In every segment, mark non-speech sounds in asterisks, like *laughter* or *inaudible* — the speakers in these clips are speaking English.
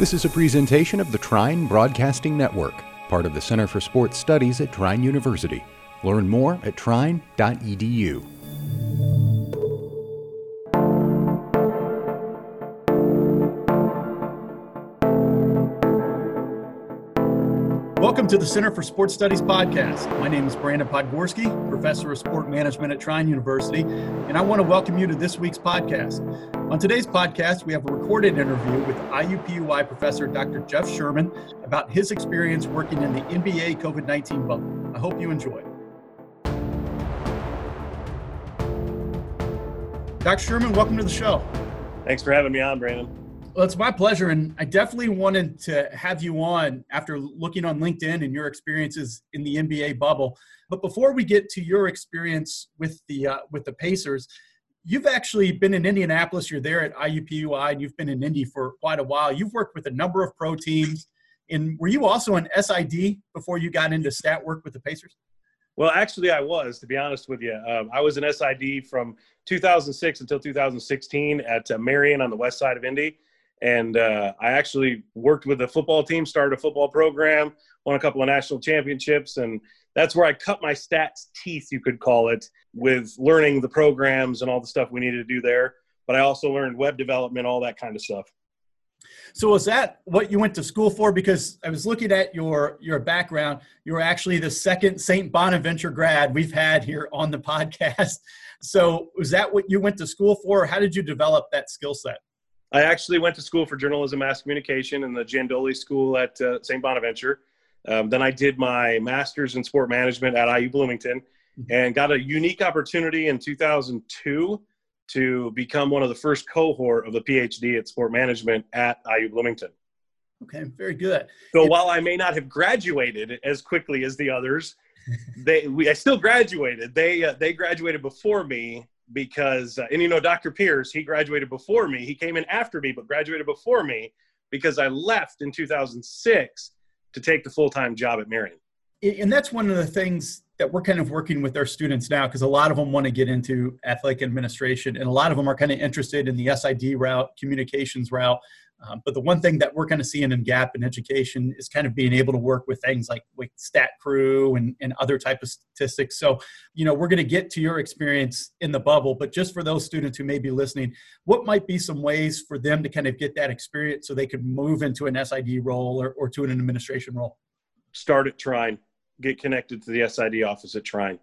This is a presentation of the Trine Broadcasting Network, part of the Center for Sports Studies at Trine University. Learn more at trine.edu. Welcome to the Center for Sports Studies podcast. My name is Brandon Podgorski, professor of sport management at Trine University, and I want to welcome you to this week's podcast. On today's podcast, we have a recorded interview with IUPUI professor Dr. Jeff Sherman about his experience working in the NBA COVID 19 bubble. I hope you enjoy. Dr. Sherman, welcome to the show. Thanks for having me on, Brandon. Well, it's my pleasure. And I definitely wanted to have you on after looking on LinkedIn and your experiences in the NBA bubble. But before we get to your experience with the uh, with the Pacers, you've actually been in Indianapolis. You're there at IUPUI, and you've been in Indy for quite a while. You've worked with a number of pro teams. And were you also an SID before you got into stat work with the Pacers? Well, actually, I was, to be honest with you. Um, I was an SID from 2006 until 2016 at uh, Marian on the west side of Indy and uh, I actually worked with a football team, started a football program, won a couple of national championships, and that's where I cut my stats teeth, you could call it, with learning the programs and all the stuff we needed to do there. But I also learned web development, all that kind of stuff. So was that what you went to school for? Because I was looking at your your background. You were actually the second St. Bonaventure grad we've had here on the *laughs* podcast. So was that what you went to school for? how did you develop that skill set? I actually went to school for journalism, mass communication, in the Jandoli School at uh, St. Bonaventure. Um, then I did my master's in sport management at IU Bloomington, mm-hmm. and got a unique opportunity in 2002 to become one of the first cohort of the PhD at sport management at IU Bloomington. Okay, very good. So while I may not have graduated as quickly as the others, they we, I still graduated. They uh, they graduated before me, because uh, and you know dr pierce he graduated before me. He came in after me but graduated before me because i left in 2006 to take the full-time job at marian. And that's one of the things that we're kind of working with our students now because a lot of them want to get into athletic administration and a lot of them are kind of interested in the sid route communications route um, but the one thing that we're kind of seeing in gap in education is kind of being able to work with things like like stat crew and, and other type of statistics. So you know we're going to get to your experience in the bubble but just for those students who may be listening what might be some ways for them to kind of get that experience so they could move into an sid role or, or to an administration role? Start at trine. Get connected to the sid office at trine.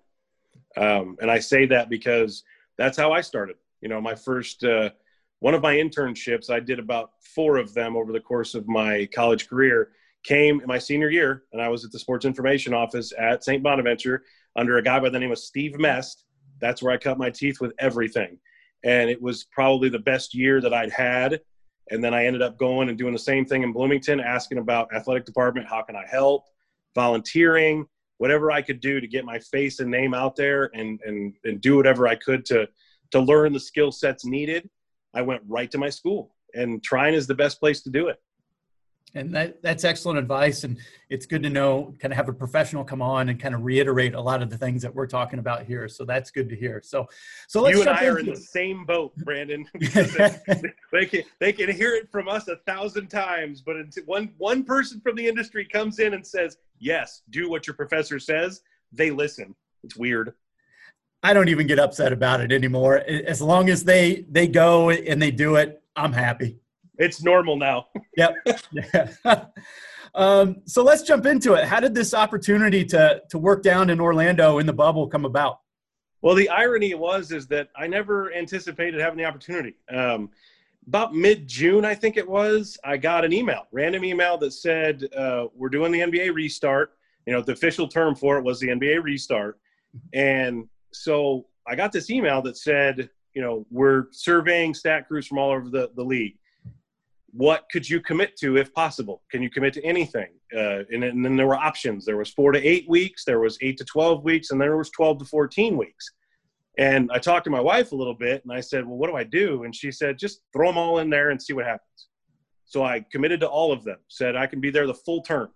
Um, and i say that because that's how i started. You know my first uh, one of my internships, I did about four of them over the course of my college career, came in my senior year, and I was at the sports information office at St. Bonaventure under a guy by the name of Steve Mest. That's where I cut my teeth with everything. And it was probably the best year that I'd had. And then I ended up going and doing the same thing in Bloomington, asking about athletic department, how can I help, volunteering, whatever I could do to get my face and name out there and, and, and do whatever I could to, to learn the skill sets needed I went right to my school, and Trine is the best place to do it. And that, that's excellent advice. And it's good to know, kind of have a professional come on and kind of reiterate a lot of the things that we're talking about here. So that's good to hear. So, so let's you and I are in the same boat, Brandon. *laughs* they, they, can, they can hear it from us a thousand times, but one, one person from the industry comes in and says, yes, do what your professor says. They listen. It's weird. I don't even get upset about it anymore. As long as they they go and they do it, I'm happy. It's normal now. yep. Yeah. *laughs* um, so let's jump into it. How did this opportunity to to work down in Orlando in the bubble come about? Well, the irony was is that I never anticipated having the opportunity. Um, about mid June, I think it was, I got an email, random email that said uh, we're doing the NBA restart. You know, the official term for it was the NBA restart, and so I got this email that said, you know, we're surveying stat crews from all over the, the league. What could you commit to if possible? Can you commit to anything? Uh, and, and, then there were options. There was four to eight weeks, there was eight to 12 weeks, and there was 12 to 14 weeks. And I talked to my wife a little bit and I said, well, what do I do? And she said, just throw them all in there and see what happens. So I committed to all of them, said I can be there the full term.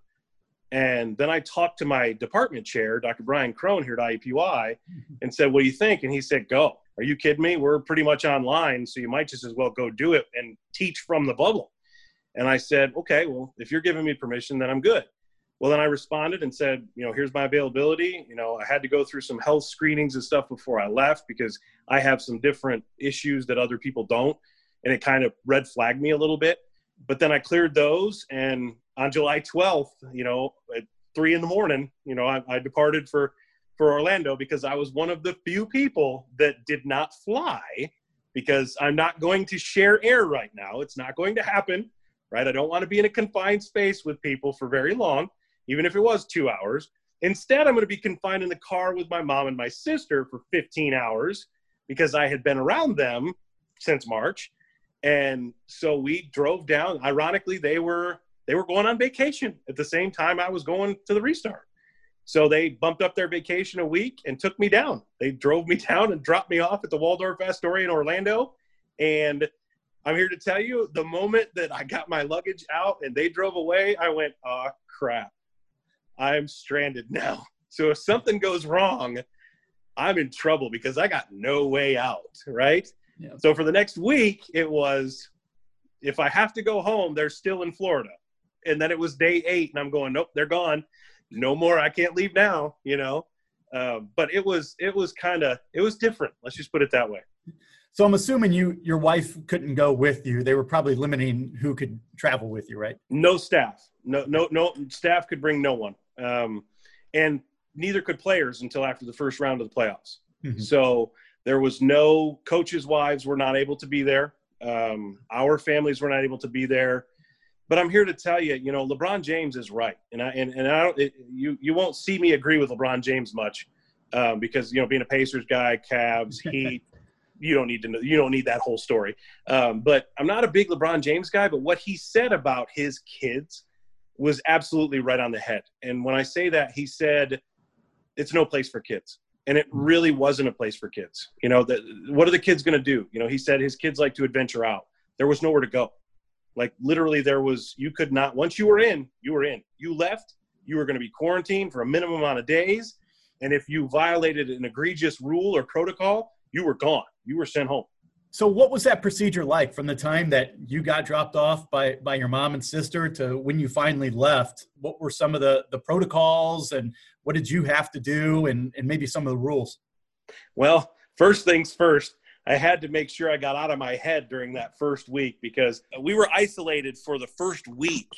And then I talked to my department chair, Dr. Brian Crone here at IUPUI, mm-hmm. and said, What do you think? And he said, Go. Are you kidding me? We're pretty much online, so you might just as well go do it and teach from the bubble. And I said, okay, well, if you're giving me permission, then I'm good. Well, then I responded and said, you know, here's my availability. You know, I had to go through some health screenings and stuff before I left because I have some different issues that other people don't. And it kind of red flagged me a little bit. But then I cleared those. And on July 12th, you know, at three in the morning, you know, I, I departed for, for Orlando because I was one of the few people that did not fly because I'm not going to share air right now. It's not going to happen right? I don't want to be in a confined space with people for very long, even if it was two hours. Instead, I'm going to be confined in the car with my mom and my sister for 15 hours because I had been around them since March. And so we drove down. Ironically, they were they were going on vacation at the same time I was going to the restart. So they bumped up their vacation a week and took me down. They drove me *laughs* down and dropped me off at the Waldorf Astoria in Orlando. And I'm here to tell you the moment that I got my luggage out and they drove away, I went, oh crap, I'm stranded now. *laughs* So if something goes wrong, I'm in trouble because I got no way out, right? Yeah. So for the next week, it was if I have to go home, they're still in Florida. And then it was day eight, and I'm going, nope, they're gone. No more. I can't leave now, you know. Uh, but it was it was kind of it was different. Let's just put it that way. So I'm assuming you your wife couldn't go with you. They were probably limiting who could travel with you, right? No staff. No no no staff could bring no one. Um, and neither could players until after the first round of the playoffs. Mm-hmm. So there was no coaches' wives were not able to be there. Um, our families were not able to be there. But I'm here to tell you, you know, LeBron James is right, and I and, and I don't. It, you you won't see me agree with LeBron James much um, because you know being a Pacers guy, Cavs, *laughs* Heat you don't need to know you don't need that whole story. Um, but i'm not a big lebron james guy but what he said about his kids was absolutely right on the head. And when i say that he said it's no place for kids. And it really wasn't a place for kids. You know the, what are the kids going to do? You know he said his kids like to adventure out. There was nowhere to go like literally there was you could not once you were in you were in you left you were going to be quarantined for a minimum amount of days and if you violated an egregious rule or protocol you were gone. You were sent home. So what was that procedure like from the time that you got dropped off by by your mom and sister to when you finally left? What were some of the the protocols and what did you have to do and and maybe some of the rules? Well, first things first, I had to make sure I got out of my head during that first week because we were isolated for the first week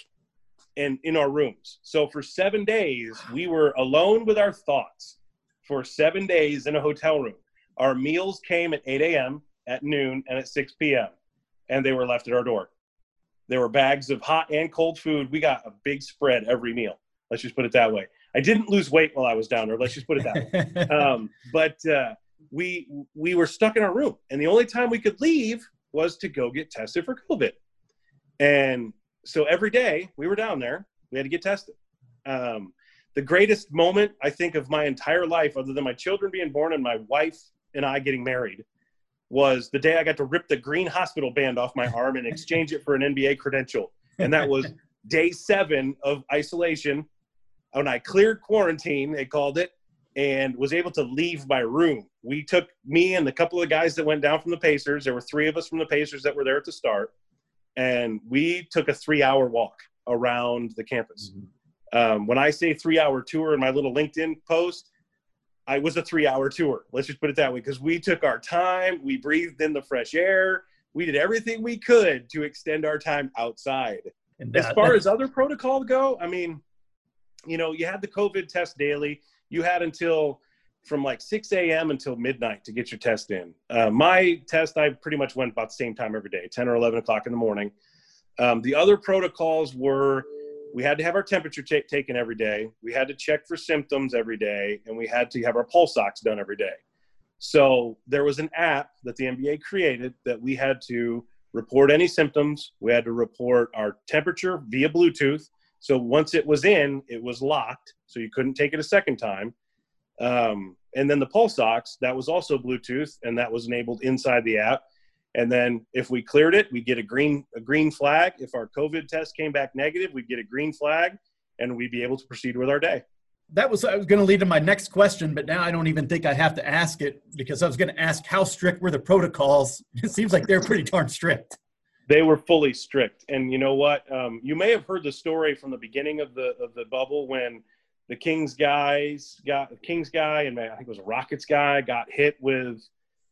in in our rooms. So for 7 days, we were alone with our thoughts for 7 days in a hotel room. Our meals came at 8 a.m., at noon, and at 6 p.m., and they were left at our door. There were bags of hot and cold food. We got a big spread every meal. Let's just put it that way. I didn't lose weight while I was down there. Let's just put it that way. *laughs* Um, but uh, we we were stuck in our room, and the only time we could leave was to go get tested for COVID. And so every day we were down there, we had to get tested. Um, the greatest moment I think of my entire life, other than my children being born and my wife and I getting married was the day I got to rip the green hospital band off my arm and exchange it for an NBA credential. And that was *laughs* day seven of isolation. When I cleared quarantine, they called it, and was able to leave my room. We took me and a couple of guys that went down from the Pacers. There were three of us from the Pacers that were there at the start. And we took a three hour walk around the campus. Mm-hmm. Um, when I say three hour tour in my little LinkedIn post, I was a three hour tour. Let's just put it that way because we took our time, we breathed in the fresh air, we did everything we could to extend our time outside. And as far as other protocols go, I mean, you know, you had the COVID test daily. You had until from like 6 a.m. until midnight to get your test in. Uh, my test, I pretty much went about the same time every day, 10 or 11 o'clock in the morning. Um, the other protocols were we had to have our temperature t- taken every day. We had to check for symptoms every day, and we had to have our pulse ox done every day. So there was an app that the NBA created that we had to report any symptoms. We had to report our temperature via Bluetooth. So once it was in, it was locked, so you couldn't take it a second time. Um, and then the pulse ox that was also Bluetooth, and that was enabled inside the app. And then if we cleared it, we get a green a green flag. If our COVID test came back negative, we'd get a green flag, and we'd be able to proceed with our day. That was I was going to lead to my next question, but now I don't even think I have to ask it because I was going to ask how strict were the protocols. *laughs* It seems like they're pretty darn strict. They were fully strict, and you know what? Um, you may have heard the story from the beginning of the of the bubble when the Kings guys got the Kings guy and I think it was a Rockets guy got hit with,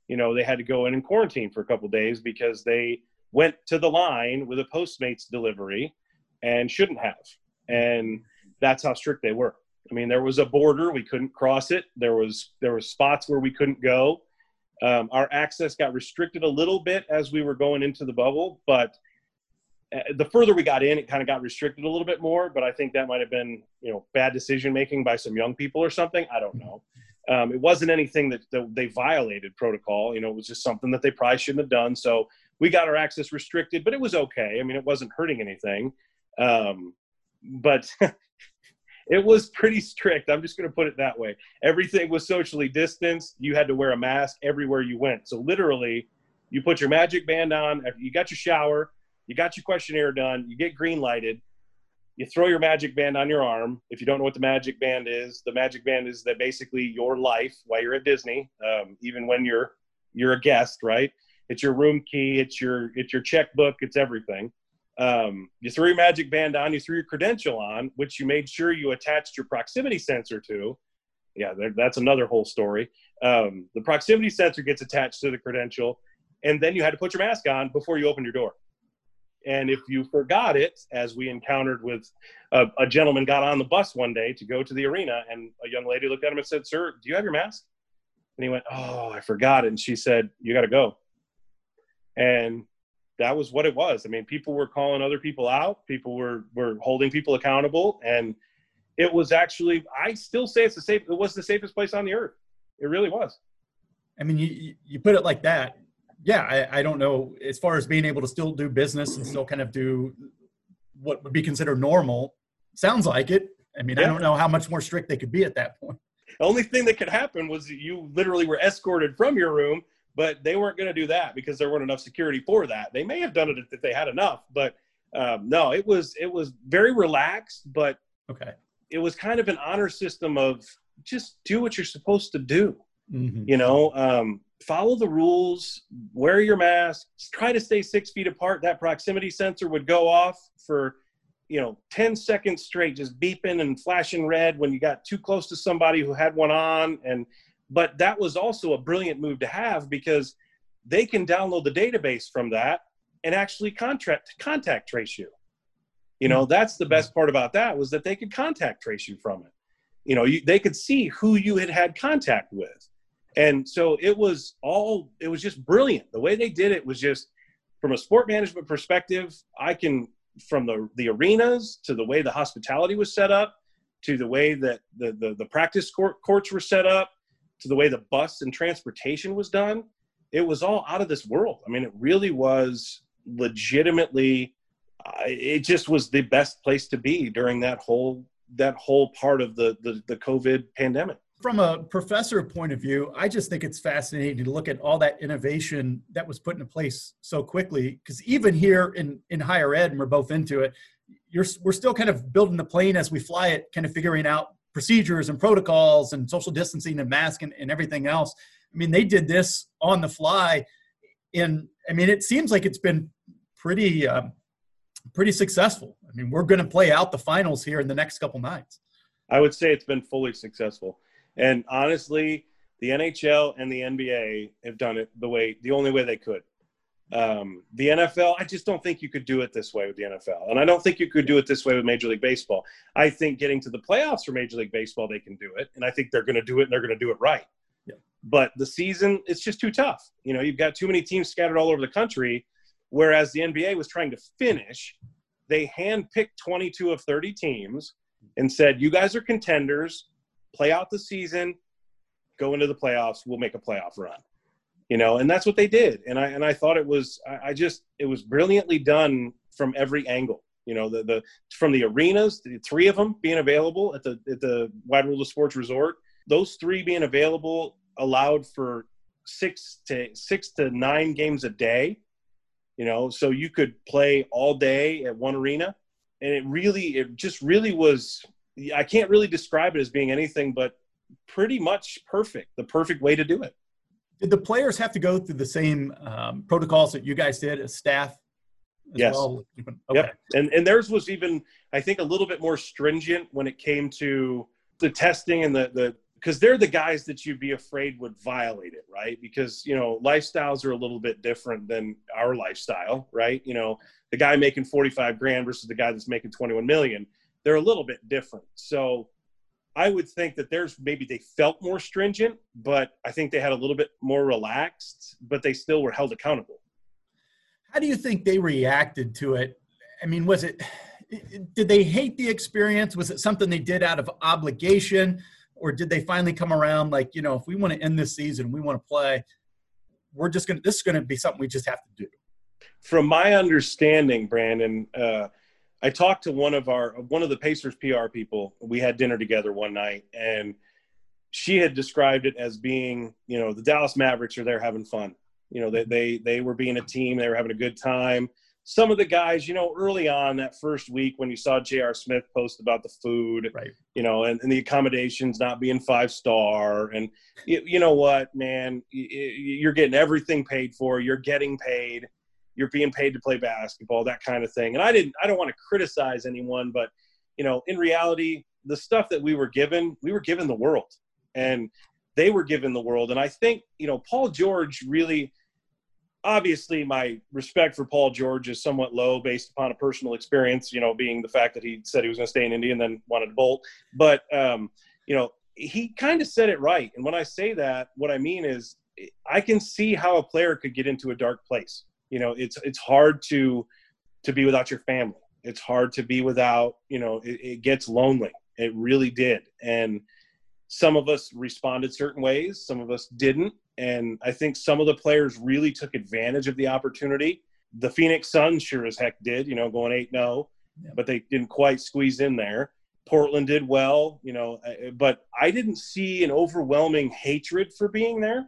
you know, they had to go in and quarantine for a couple days because they went to the line with a Postmates delivery and shouldn't have, and that's how strict they were. I mean, there was a border we couldn't cross it. There was there were spots where we couldn't go. Um, our access got restricted a little bit as we were going into the bubble, but uh, the further we got in, it kind of got restricted a little bit more. But I think that might have been, you know, bad decision making by some young people or something. I don't know. Um, it wasn't anything that, that, they violated protocol. You know, it was just something that they probably shouldn't have done. So we got our access restricted, but it was okay. I mean, it wasn't hurting anything. Um, but *laughs* it was pretty strict. I'm just going to put it that way. Everything was socially distanced. You had to wear a mask everywhere you went. So literally, you put your magic band on. You got your shower. You got your questionnaire done. You get green lighted. You throw your magic band on your arm. If you don't know what the magic band is, the magic band is that basically your life while you're at Disney, um, even when you're you're a guest, right? It's your room key. It's your it's your checkbook. It's everything um, you threw your magic band on, you threw your credential on, which you made sure you attached your proximity sensor to. Yeah, that's another whole story. Um, the proximity sensor gets attached to the credential, and then you had to put your mask on before you opened your door. And if you forgot it, as we encountered with a, a, gentleman got on the bus one day to go to the arena, and a young lady looked at him and said, Sir, do you have your mask? And he went, Oh, I forgot it. And she said, You got to go. And that was what it was. I mean, people were calling other people out. People were were holding people accountable, and it was actually. I still say it's the safe. It was the safest place on the earth. It really was. I mean, you you put it like that. Yeah, I, I don't know as far as being able to still do business and still kind of do what would be considered normal. Sounds like it. I mean, yeah. I don't know how much more strict they could be at that point. The only thing that could happen was you literally were escorted from your room but they weren't going to do that because there weren't enough security for that. They may have done it if they had enough, but um, no, it was it was very relaxed, but okay, it was kind of an honor system of just do what you're supposed to do. Mm-hmm. You know, um, follow the rules, wear your mask, try to stay six feet apart. That proximity sensor would go off for you know 10 seconds straight just beeping and flashing red when you got too close to somebody who had one on and but that was also a brilliant move to have because they can download the database from that and actually contract contact trace you. You know, hmm. that's the best part about that was that they could contact trace you from it. You know, you, they could see who you had had contact with. And so it was all, it was just brilliant. The way they did it was just from a sport management perspective, I can, from the, the arenas to the way the hospitality was set up to the way that the, the, the practice court, courts were set up to the way the bus and transportation was done, it was all out of this world. I mean, it really was legitimately. Uh, it just was the best place to be during that whole that whole part of the, the the COVID pandemic. From a professor point of view, I just think it's fascinating to look at all that innovation that was put into place so quickly. Because even here in in higher ed, and we're both into it, you're we're still kind of building the plane as we fly it, kind of figuring out procedures and protocols and social distancing and mask and, and everything else. I mean, they did this on the fly. And I mean, it seems like it's been pretty, um, pretty successful. I mean, we're going to play out the finals here in the next couple nights. I would say it's been fully successful. And honestly, the NHL and the NBA have done it the way, the only way they could. Um, the NFL, I just don't think you could do it this way with the NFL. And I don't think you could do it this way with Major League Baseball. I think getting to the playoffs for Major League Baseball, they can do it. And I think they're going to do it and they're going to do it right. Yeah. But the season, it's just too tough. You know, you've got too many teams scattered all over the country. Whereas the NBA was trying to finish, they handpicked 22 of 30 teams and said, you guys are contenders, play out the season, go into the playoffs, we'll make a playoff run you know and that's what they did. And i and i thought it was i, I just it was brilliantly done from every angle. You know the the from the arenas the three of them being available at the at the wide world of sports resort those three being available allowed for six to six to nine games a day you know so you could play all day at one arena. And it really it just really was i can't really describe it as being anything but pretty much perfect the perfect way to do it did the players have to go through the same um, protocols that you guys did as staff? yes. well? Okay. Yep. And and theirs was even I think a little bit more stringent when it came to the testing and the the because they're the guys that you'd be afraid would violate it, right? Because you know lifestyles are a little bit different than our lifestyle, right? You know, the guy making 45 grand versus the guy that's making 21 million, they're a little bit different. So I would think that there's maybe they felt more stringent, but I think they had a little bit more relaxed, but they still were held accountable. How do you think they reacted to it? I mean, was it did they hate the experience? Was it something they did out of obligation? Or did they finally come around like, you know, if we want to end this season, we want to play, we're just going to, this is going to be something we just have to do? From my understanding, Brandon, uh, I talked to one of our one of the Pacers PR people. We had dinner together one night, and she had described it as being, you know, the Dallas Mavericks are there having fun. You know, they they they were being a team. They were having a good time. Some of the guys, you know, early on that first week when you saw J.R. Smith post about the food, right. you know, and, and the accommodations not being five star, and you, you know what, man, you're getting everything paid for. You're getting paid you're being paid to play basketball, that kind of thing. And I didn't, I don't want to criticize anyone, but you know, in reality, the stuff that we were given, we were given the world, and they were given the world. And I think you know, Paul George really, obviously, my respect for Paul George is somewhat low based upon a personal experience. You know, being the fact that he said he was going to stay in Indy and then wanted to bolt, but um, you know, he kind of said it right. And when I say that, what I mean is I can see how a player could get into a dark place you know it's it's hard to to be without your family. It's hard to be without you know it, it gets lonely. It really did. And some of us responded certain ways some of us didn't. And i think some of the players really took advantage of the opportunity. The phoenix suns sure as heck did you know going 8 0 yeah. but they didn't quite squeeze in there. Portland did well you know uh, uh, but i didn't see an overwhelming hatred for being there.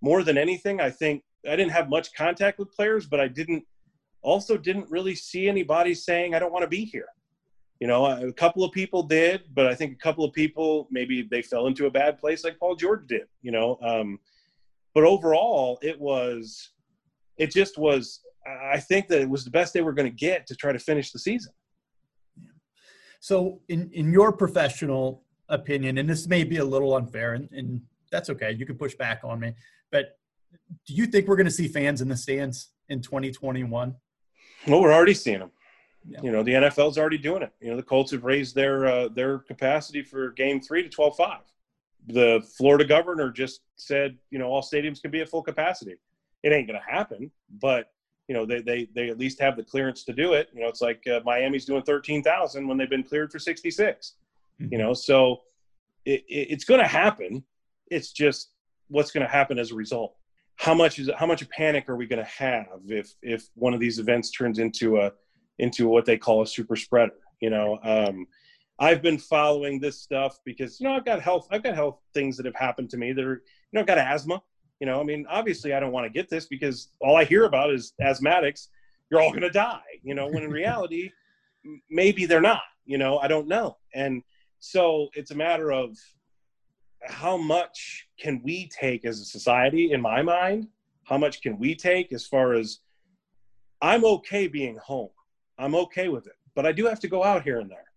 More than anything i think I didn't have much contact with players, but I didn't also didn't really see anybody saying I don't want to be here. You know, a couple of people did, but I think a couple of people maybe they fell into a bad place like Paul George did. You know, um, but overall, it was, it just was. I think that it was the best they were going to get to try to finish the season. So, in in your professional opinion, and this may be a little unfair, and, and that's okay. You can push back on me, but do you think we're going to see fans in the stands in 2021? Well, we're already seeing them. Yeah. You know, the NFL's already doing it. You know, the Colts have raised their uh, their capacity for Game Three to 12 5. The Florida governor just said, you know, all stadiums can be at full capacity. It ain't going to happen, but you know, they, they they at least have the clearance to do it. You know, it's like uh, Miami's doing 13,000 when they've been cleared for 66. Mm-hmm. You know, so it, it, it's going to happen. It's just what's going to happen as a result how much is how much panic are we going to have if if one of these events turns into a into what they call a super spreader you know? Um, i've been following this stuff because you know i've got health i've got health things that have happened to me that are you know i've got asthma you know? I mean obviously i don't want to get this because all i hear about is asthmatics you're all going to die you know? When in reality maybe they're not you know? I don't know. And so it's a matter of how much can we take as a society in my mind how much can we take as far as i'm okay being home. I'm okay with it but i do have to go out here and there.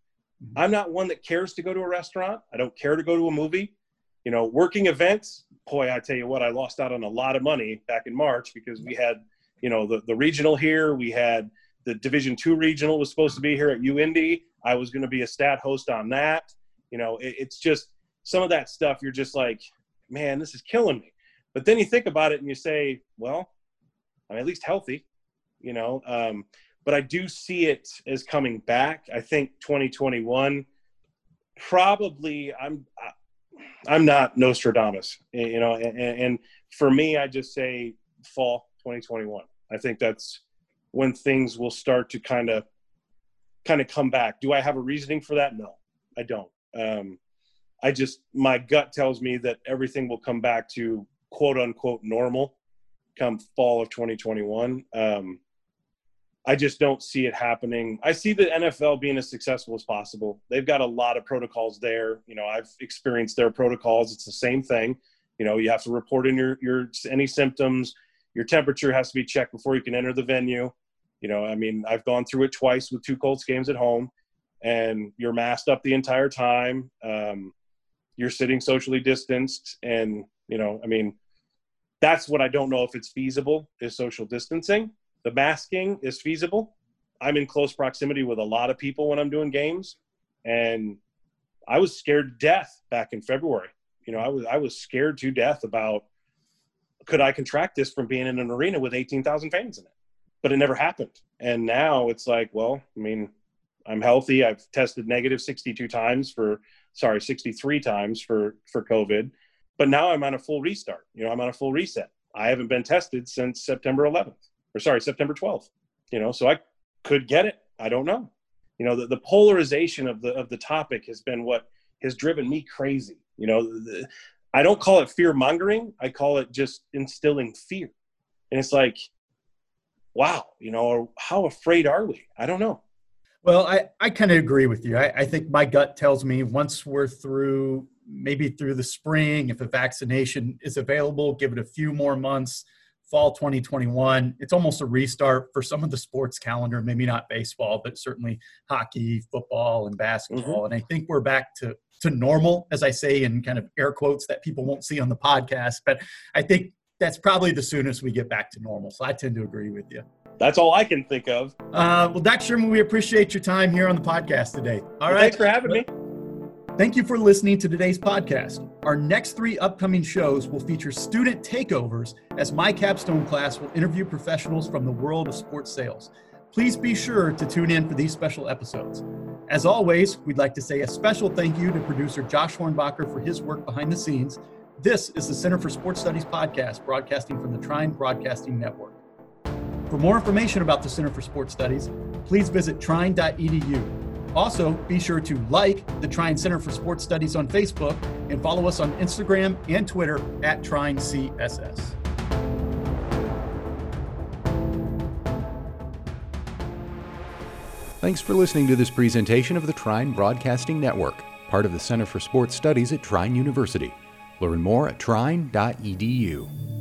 Mm-hmm. i'm not one that cares to go to a restaurant. I don't care to go to a movie. You know working events boy i tell you what i lost out on a lot of money back in march because we had you know the, the regional here. We had the division two regional was supposed to be here at UIndy. i was going to be a stat host on that. You know it, it's just some of that stuff you're just like, man, this is killing me. But then you think about it and you say, well, I'm at least healthy, you know. Um, but I do see it as coming back. I think 2021 probably I'm I'm not Nostradamus, you know. And, and for me, I just say fall 2021. I think that's when things will start to kind of kind of come back. Do I have a reasoning for that? No, I don't. Um, I just my gut tells me that everything will come back to quote unquote normal come fall of 2021. Um, I just don't see it happening. I see the NFL being as successful as possible. They've got a lot of protocols there. You know, I've experienced their protocols. It's the same thing. You know, you have to report in your your any symptoms. Your temperature has to be checked before you can enter the venue. You know, I mean, I've gone through it twice with two Colts games at home, and you're masked up the entire time. Um, you're sitting socially distanced, and you know, I mean, that's what I don't know if it's feasible is social distancing. The masking is feasible. I'm in close proximity with a lot of people when I'm doing games, and I was scared to death back in February. You know, I was I was scared to death about could I contract this from being in an arena with 18,000 fans in it? But it never happened. And now it's like, well, I mean, I'm healthy. I've tested negative 62 times for, sorry, 63 times for for COVID. But now I'm on a full restart. You know, I'm on a full reset. I haven't been tested since September 11th, or sorry, September 12th. You know, so I could get it. I don't know. You know, the, the polarization of the of the topic has been what has driven me crazy. You know, the, I don't call it fear mongering. I call it just instilling fear. And it's like, wow, you know, how afraid are we? I don't know. Well, I, I kind of agree with you. I, I think my gut tells me once we're through, maybe through the spring, if a vaccination is available, give it a few more months, fall 2021, it's almost a restart for some of the sports calendar, maybe not baseball, but certainly hockey, football, and basketball. Mm-hmm. And I think we're back to to normal, as I say in kind of air quotes that people won't see on the podcast. But I think that's probably the soonest we get back to normal. So I tend to agree with you. That's all I can think of. Uh, well, Dr. Sherman, we appreciate your time here on the podcast today. All well, right. Thanks for having me. Thank you for listening to today's podcast. Our next three upcoming shows will feature student takeovers as my capstone class will interview professionals from the world of sports sales. Please be sure to tune in for these special episodes. As always, we'd like to say a special thank you to producer Josh Hornbacher for his work behind the scenes. This is the Center for Sports Studies podcast, broadcasting from the Trine Broadcasting Network. For more information about the Center for Sports Studies, please visit trine.edu. Also, be sure to like the Trine Center for Sports Studies on Facebook and follow us on Instagram and Twitter at TrineCSS. Thanks for listening to this presentation of the Trine Broadcasting Network, part of the Center for Sports Studies at Trine University. Learn more at trine.edu.